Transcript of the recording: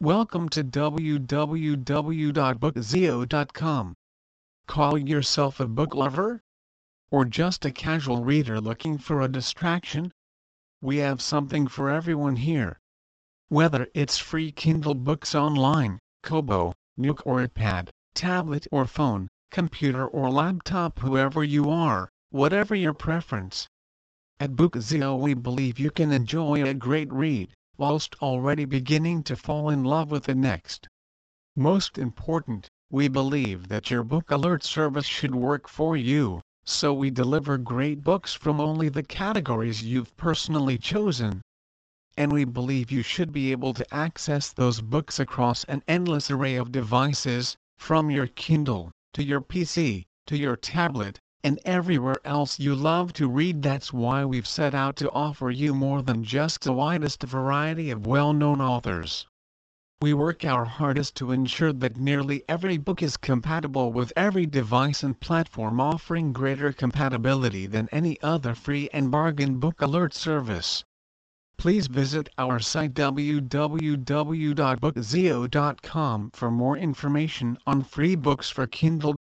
Welcome to www.bookzio.com. Call yourself a book lover? Or just a casual reader looking for a distraction? We have something for everyone here. Whether it's free Kindle books online, Kobo, Nook or iPad, tablet or phone, computer or laptop whoever you are, whatever your preference. At Bookzio we believe you can enjoy a great read, whilst already beginning to fall in love with the next. Most important, we believe that your book alert service should work for you, so we deliver great books from only the categories you've personally chosen. And we believe you should be able to access those books across an endless array of devices, from your Kindle, to your PC, to your tablet, and everywhere else you love to read. That's why we've set out to offer you more than just the widest variety of well-known authors. We work our hardest to ensure that nearly every book is compatible with every device and platform offering greater compatibility than any other free and bargain book alert service. Please visit our site www.bookzio.com for more information on free books for Kindle